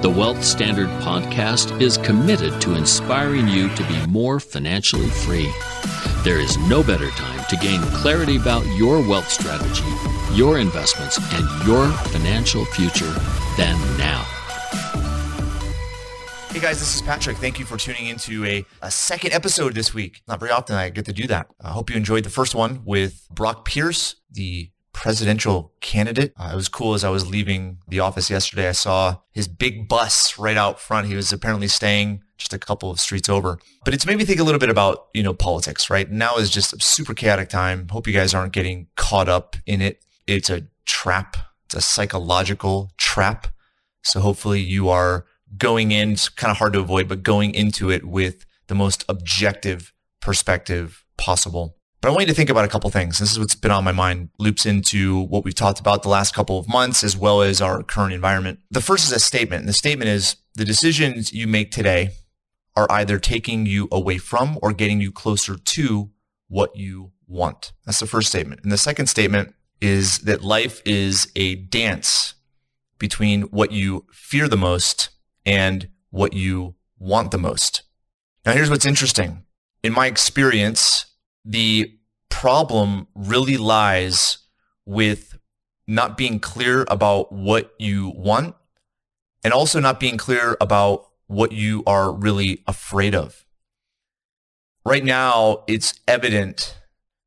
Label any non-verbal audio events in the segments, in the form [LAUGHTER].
The Wealth Standard podcast is committed to inspiring you to be more financially free. There is no better time to gain clarity about your wealth strategy, your investments, and your financial future than now. Hey guys, this is Patrick. Thank you for tuning into a, a second episode this week. Not very often I get to do that. I hope you enjoyed the first one with Brock Pierce, the presidential candidate. Uh, it was cool as I was leaving the office yesterday. I saw his big bus right out front. He was apparently staying just a couple of streets over. But it's made me think a little bit about, you know, politics, right? Now is just a super chaotic time. Hope you guys aren't getting caught up in it. It's a trap. It's a psychological trap. So hopefully you are going in, it's kind of hard to avoid, but going into it with the most objective perspective possible. But I want you to think about a couple things. This is what's been on my mind, loops into what we've talked about the last couple of months, as well as our current environment. The first is a statement. And the statement is the decisions you make today are either taking you away from or getting you closer to what you want. That's the first statement. And the second statement is that life is a dance between what you fear the most and what you want the most. Now, here's what's interesting. In my experience, the problem really lies with not being clear about what you want and also not being clear about what you are really afraid of. Right now, it's evident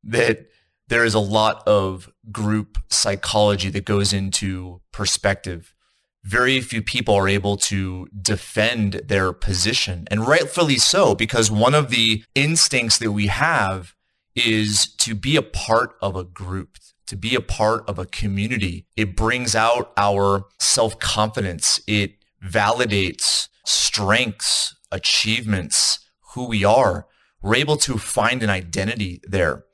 that there is a lot of group psychology that goes into perspective. Very few people are able to defend their position, and rightfully so, because one of the instincts that we have is to be a part of a group, to be a part of a community. It brings out our self-confidence. It validates strengths, achievements, who we are. We're able to find an identity there.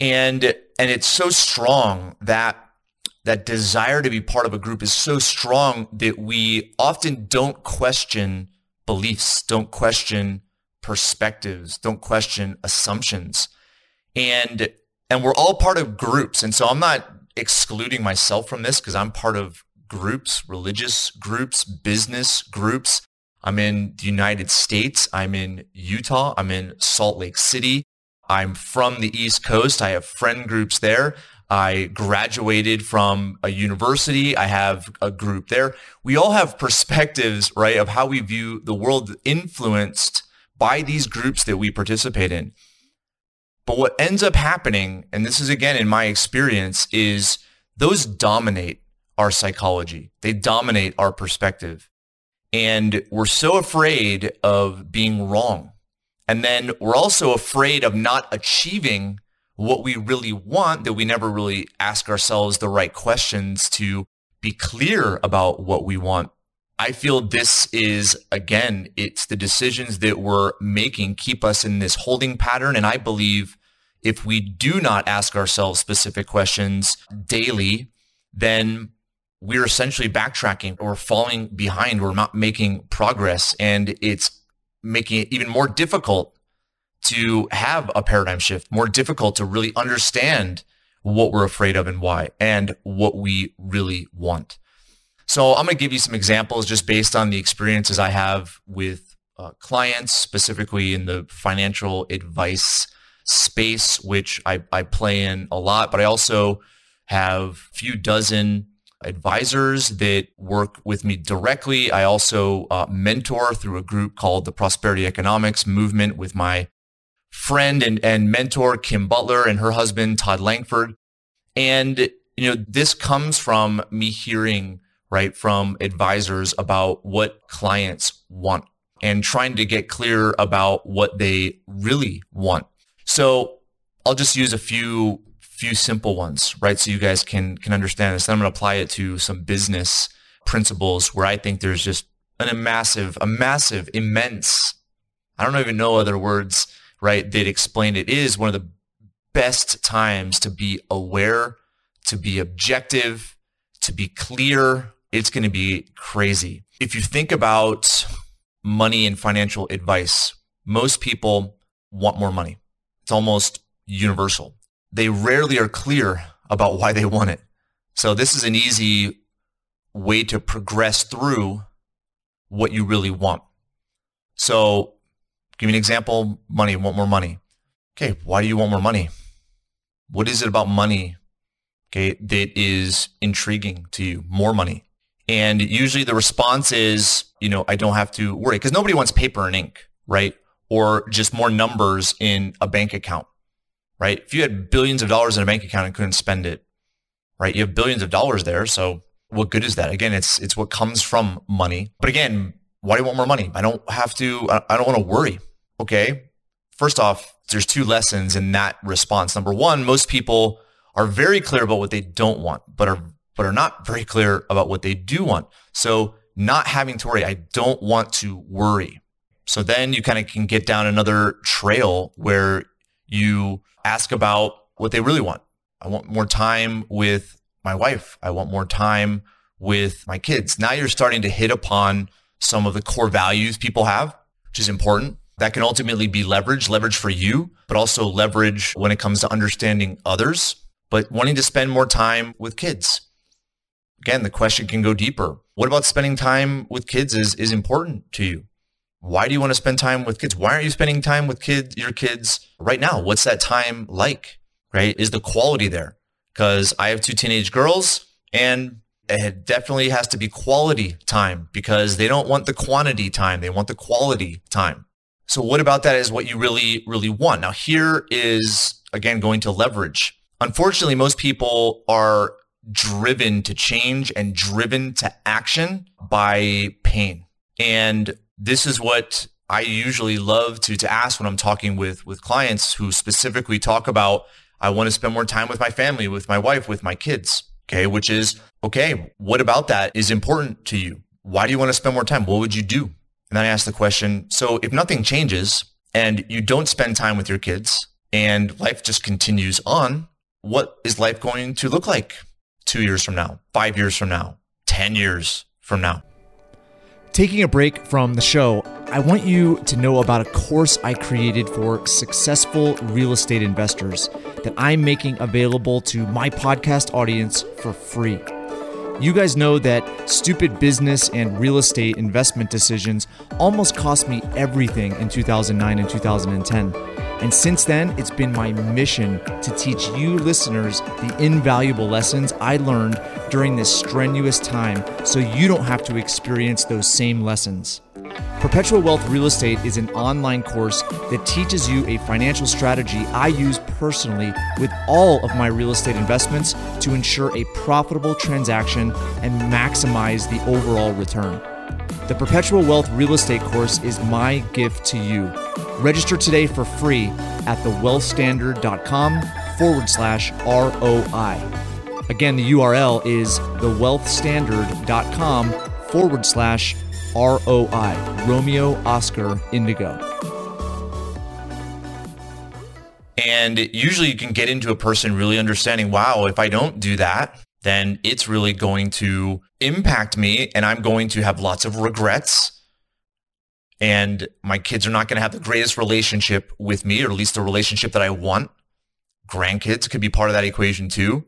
And and it's so strong that that desire to be part of a group is so strong that we often don't question beliefs, don't question perspectives, don't question assumptions and and we're all part of groups. And so i'm not excluding myself from this because i'm part of groups religious groups business groups. I'm in the united states. I'm in utah. I'm in salt lake city. I'm from the east coast. I have friend groups there. I graduated from a university. I have a group there. We all have perspectives right of how we view the world influenced by these groups that we participate in but what ends up happening, and this is again in my experience, is those dominate our psychology. They dominate our perspective. And we're so afraid of being wrong. And then we're also afraid of not achieving what we really want that we never really ask ourselves the right questions to be clear about what we want. I feel this is, again, it's the decisions that we're making keep us in this holding pattern. And I believe if we do not ask ourselves specific questions daily, then we're essentially backtracking or falling behind. We're not making progress. And it's making it even more difficult to have a paradigm shift, more difficult to really understand what we're afraid of and why, and what we really want. So I'm going to give you some examples just based on the experiences I have with uh, clients, specifically in the financial advice space, which I, I play in a lot, but I also have a few dozen advisors that work with me directly. I also uh, mentor through a group called the Prosperity Economics Movement with my friend and, and mentor, Kim Butler, and her husband, Todd Langford. And, you know, this comes from me hearing, right, from advisors about what clients want and trying to get clear about what they really want. So I'll just use a few few simple ones, right? So you guys can can understand this. Then I'm going to apply it to some business principles where I think there's just an, a massive, a massive, immense. I don't even know other words, right? That explain it is one of the best times to be aware, to be objective, to be clear. It's going to be crazy. If you think about money and financial advice, most people want more money. It's almost universal they rarely are clear about why they want it. So this is an easy way to progress through what you really want. So give me an example, money, want more money. Okay, why do you want more money? What is it about money, okay, that is intriguing to you? More money. And usually the response is, you know, I don't have to worry because nobody wants paper and ink, right? Or just more numbers in a bank account right? If you had billions of dollars in a bank account and couldn't spend it, right? You have billions of dollars there. So what good is that? Again, it's, it's what comes from money. But again, why do you want more money? I don't have to, I don't want to worry. Okay. First off, there's two lessons in that response. Number one, most people are very clear about what they don't want, but are, but are not very clear about what they do want. So not having to worry. I don't want to worry. So then you kind of can get down another trail where you ask about what they really want. I want more time with my wife. I want more time with my kids. Now you're starting to hit upon some of the core values people have, which is important. That can ultimately be leverage, leverage for you, but also leverage when it comes to understanding others, but wanting to spend more time with kids. Again, the question can go deeper. What about spending time with kids is, is important to you? Why do you want to spend time with kids? Why aren't you spending time with kids, your kids right now? What's that time like? Right? Is the quality there? Because I have two teenage girls and it definitely has to be quality time because they don't want the quantity time. They want the quality time. So what about that is what you really, really want? Now here is again going to leverage. Unfortunately, most people are driven to change and driven to action by pain. And this is what I usually love to, to ask when I'm talking with, with clients who specifically talk about, I want to spend more time with my family, with my wife, with my kids. Okay. Which is, okay, what about that is important to you? Why do you want to spend more time? What would you do? And then I ask the question, so if nothing changes and you don't spend time with your kids and life just continues on, what is life going to look like two years from now, five years from now, 10 years from now? Taking a break from the show, I want you to know about a course I created for successful real estate investors that I'm making available to my podcast audience for free. You guys know that stupid business and real estate investment decisions almost cost me everything in 2009 and 2010. And since then, it's been my mission to teach you listeners the invaluable lessons I learned during this strenuous time so you don't have to experience those same lessons. Perpetual Wealth Real Estate is an online course that teaches you a financial strategy I use personally with all of my real estate investments to ensure a profitable transaction and maximize the overall return. The Perpetual Wealth Real Estate course is my gift to you. Register today for free at thewealthstandard.com forward slash ROI. Again, the URL is thewealthstandard.com forward slash ROI, Romeo Oscar Indigo. And usually you can get into a person really understanding, wow, if I don't do that, then it's really going to impact me and I'm going to have lots of regrets. And my kids are not going to have the greatest relationship with me, or at least the relationship that I want. Grandkids could be part of that equation too.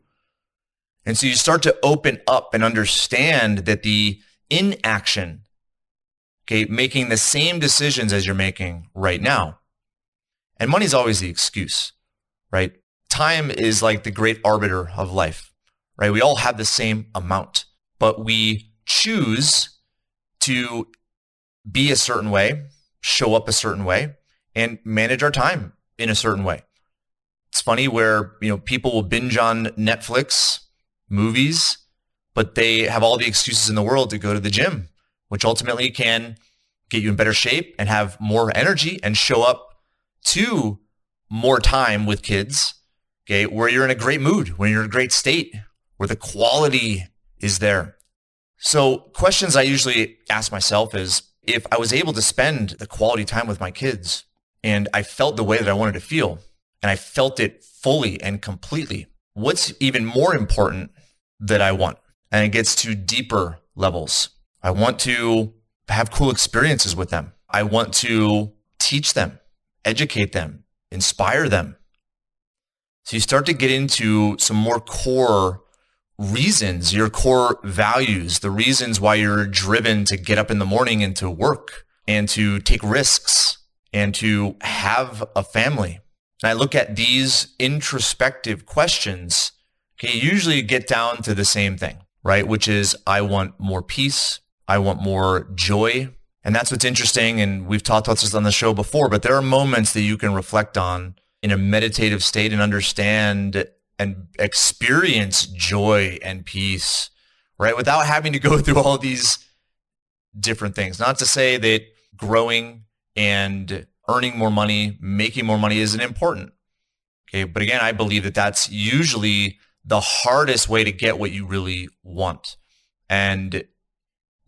And so you start to open up and understand that the inaction, okay, making the same decisions as you're making right now. And money's always the excuse, right? Time is like the great arbiter of life right? We all have the same amount. but we choose to be a certain way, show up a certain way, and manage our time in a certain way. It's funny where, you know, people will binge on Netflix movies, but they have all the excuses in the world to go to the gym, which ultimately can get you in better shape and have more energy and show up to more time with kids, okay, where you're in a great mood, when you're in a great state, where the quality is there. So questions I usually ask myself is if I was able to spend the quality time with my kids and I felt the way that I wanted to feel and I felt it fully and completely, what's even more important that I want? And it gets to deeper levels. I want to have cool experiences with them. I want to teach them, educate them, inspire them. So you start to get into some more core reasons, your core values, the reasons why you're driven to get up in the morning and to work and to take risks and to have a family. And I look at these introspective questions, okay, usually get down to the same thing, right? Which is I want more peace. I want more joy. And that's what's interesting. And we've talked about this on the show before, but there are moments that you can reflect on in a meditative state and understand and experience joy and peace, right? Without having to go [LAUGHS] through all these different things. Not to say that growing and earning more money, making more money isn't important. Okay. But again, I believe that that's usually the hardest way to get what you really want. And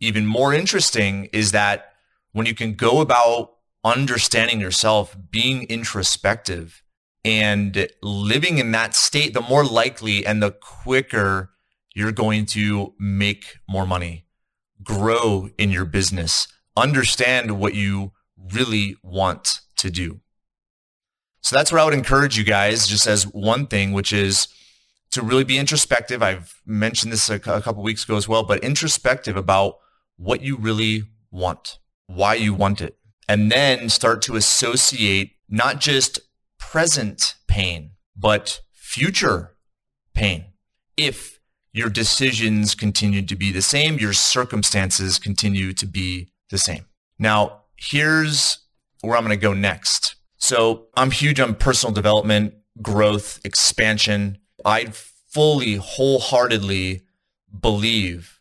even more interesting is that when you can go about understanding yourself, being introspective and living in that state, the more likely and the quicker you're going to make more money, grow in your business, understand what you really want to do. So that's where I would encourage you guys, just as one thing, which is to really be introspective. I've mentioned this a, a couple weeks ago as well, but introspective about what you really want, why you want it, and then start to associate not just present pain, but future pain. If your decisions continue to be the same, your circumstances continue to be the same. Now, here's where I'm going to go next. So I'm huge on personal development, growth, expansion. I fully, wholeheartedly believe,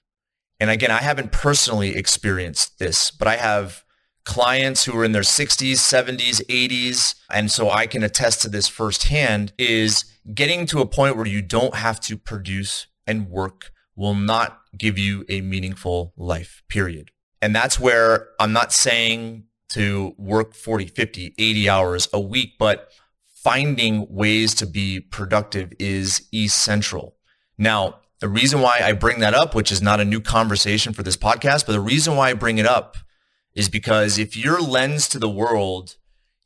and again, I haven't personally experienced this, but I have clients who are in their 60s, 70s, 80s, and so I can attest to this firsthand, is getting to a point where you don't have to produce and work will not give you a meaningful life, period. And that's where I'm not saying to work 40, 50, 80 hours a week, but finding ways to be productive is essential. Now, the reason why I bring that up, which is not a new conversation for this podcast, but the reason why I bring it up is because if your lens to the world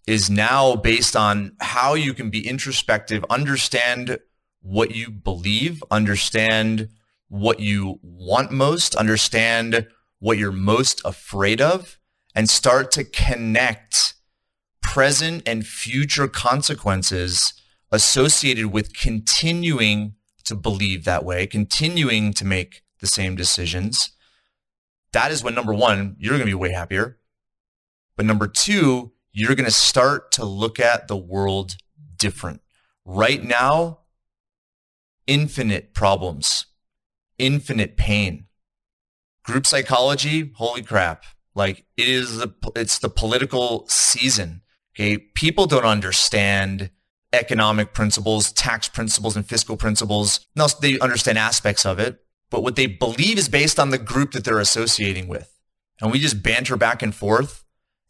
is now based on how you can be introspective, understand what you believe, understand what you want most, understand what you're most afraid of, and start to connect present and future consequences associated with continuing to believe that way, continuing to make the same decisions, that is when number one, you're going to be way happier. But number two, you're going to start to look at the world different. Right now, infinite problems, infinite pain. Group psychology, holy crap. Like it is the, it's the political season. Okay. People don't understand economic principles, tax principles and fiscal principles. No, they understand aspects of it, but what they believe is based on the group that they're associating with. And we just banter back and forth.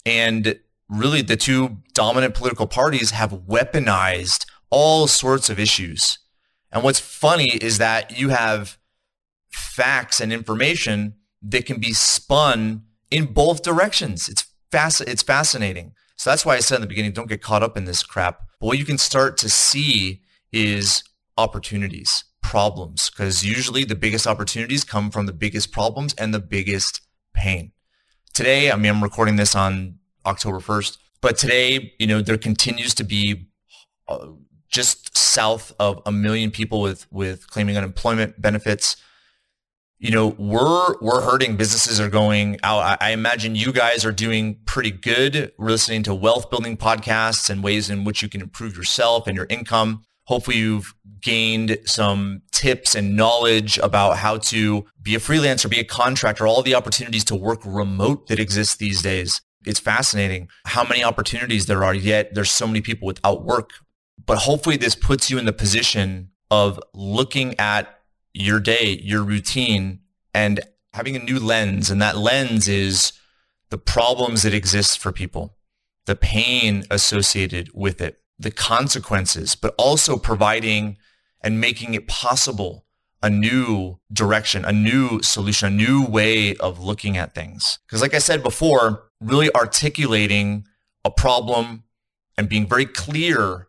And really the two dominant political parties have weaponized all sorts of issues. And what's funny is that you have facts and information that can be spun in both directions. It's it's fascinating. So that's why I said in the beginning, don't get caught up in this crap. But what you can start to see is opportunities problems because usually the biggest opportunities come from the biggest problems and the biggest pain. Today, I mean, I'm recording this on October 1st, but today, you know, there continues to be uh, just south of a million people with, with claiming unemployment benefits. you know, we're we're hurting. Businesses are going out. I, I, imagine you guys are doing pretty good. We're listening to wealth building podcasts and ways in which you can improve yourself and your income. Hopefully, you've gained some tips and knowledge about how to be a freelancer, be a contractor, all the opportunities to work remote that exist these days. It's fascinating how many opportunities there are, yet there's so many people without work. But hopefully, this puts you in the position of looking at your day, your routine, and having a new lens. And that lens is the problems that exist for people, the pain associated with it, the consequences, but also providing and making it possible a new direction, a new solution, a new way of looking at things. Because like I said before, really articulating a problem and being very clear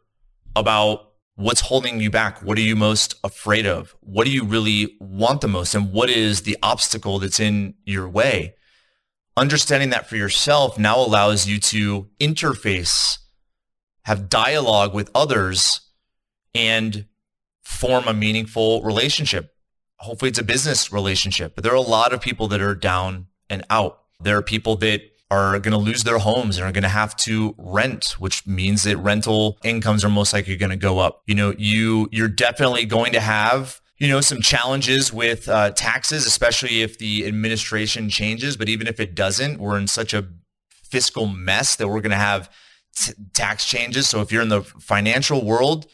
about what's holding you back? What are you most afraid of? What do you really want the most? And what is the obstacle that's in your way? Understanding that for yourself now allows you to interface, have dialogue with others and form a meaningful relationship. Hopefully it's a business relationship, but there are a lot of people that are down and out. There are people that are going to lose their homes and are going to have to rent, which means that rental incomes are most likely going to go up. You know, you you're definitely going to have you know some challenges with uh, taxes, especially if the administration changes. But even if it doesn't, we're in such a fiscal mess that we're going to have tax changes. So if you're in the financial world,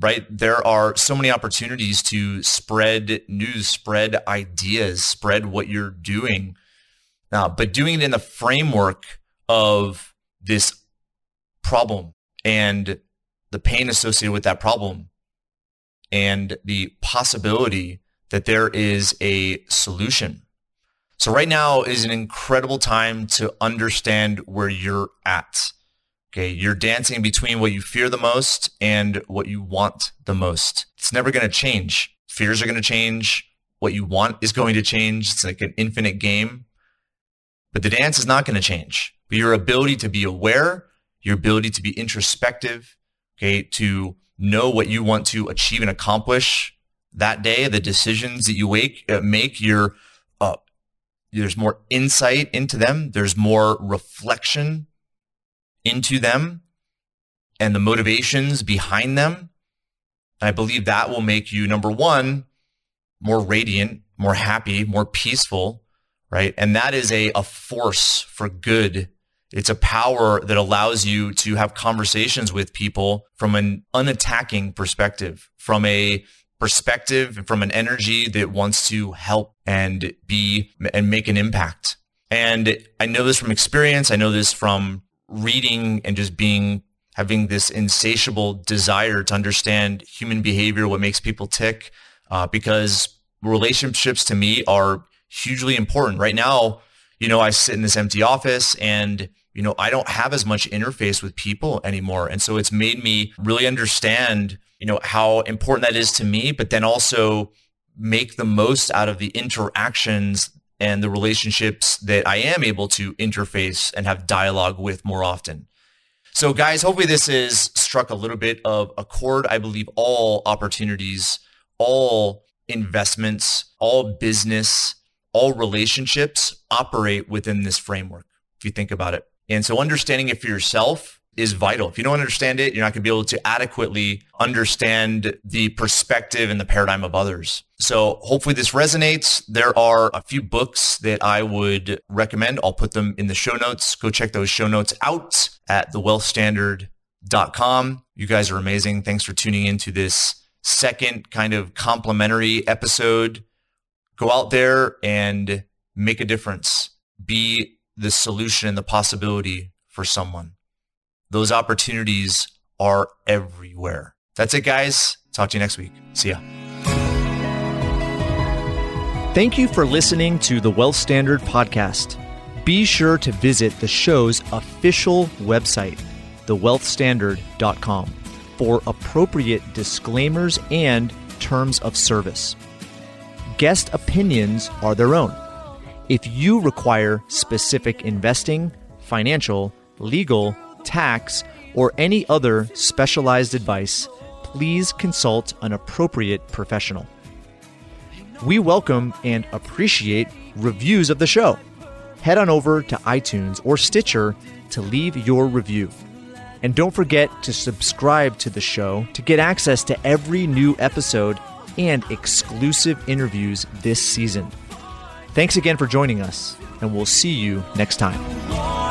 right, there are so many opportunities to spread news, spread ideas, spread what you're doing uh, but doing it in the framework of this problem and the pain associated with that problem and the possibility that there is a solution. So right now is an incredible time to understand where you're at. Okay, you're dancing between what you fear the most and what you want the most. It's never going to change. Fears are going to change. What you want is going to change. It's like an infinite game. But the dance is not going to change. But your ability to be aware, your ability to be introspective, okay, to know what you want to achieve and accomplish that day, the decisions that you wake, uh, make, your uh, there's more insight into them. There's more reflection into them and the motivations behind them. I believe that will make you, number one, more radiant, more happy, more peaceful, right? And that is a, a force for good. It's a power that allows you to have conversations with people from an unattacking perspective, from a perspective, from an energy that wants to help and be and make an impact. And I know this from experience. I know this from reading and just being having this insatiable desire to understand human behavior, what makes people tick, uh, because relationships to me are hugely important. Right now, you know, I sit in this empty office and, you know, I don't have as much interface with people anymore. And so it's made me really understand, you know, how important that is to me, but then also make the most out of the interactions and the relationships that I am able to interface and have dialogue with more often. So guys, hopefully this has struck a little bit of a chord. I believe all opportunities, all investments, all business all relationships operate within this framework, if you think about it. And so understanding it for yourself is vital. If you don't understand it, you're not going to be able to adequately understand the perspective and the paradigm of others. So hopefully this resonates. There are a few books that I would recommend. I'll put them in the show notes. Go check those show notes out at thewealthstandard.com. You guys are amazing. Thanks for tuning into this second kind of complimentary episode go out there and make a difference. Be the solution and the possibility for someone. Those opportunities are everywhere. That's it, guys. Talk to you next week. See ya. Thank you for listening to the Wealth Standard Podcast. Be sure to visit the show's official website, thewealthstandard.com, for appropriate disclaimers and terms of service guest opinions are their own. If you require specific investing, financial, legal, tax, or any other specialized advice, please consult an appropriate professional. We welcome and appreciate reviews of the show. Head on over to iTunes or Stitcher to leave your review. And don't forget to subscribe to the show to get access to every new episode and exclusive interviews this season. Thanks again for joining us, and we'll see you next time.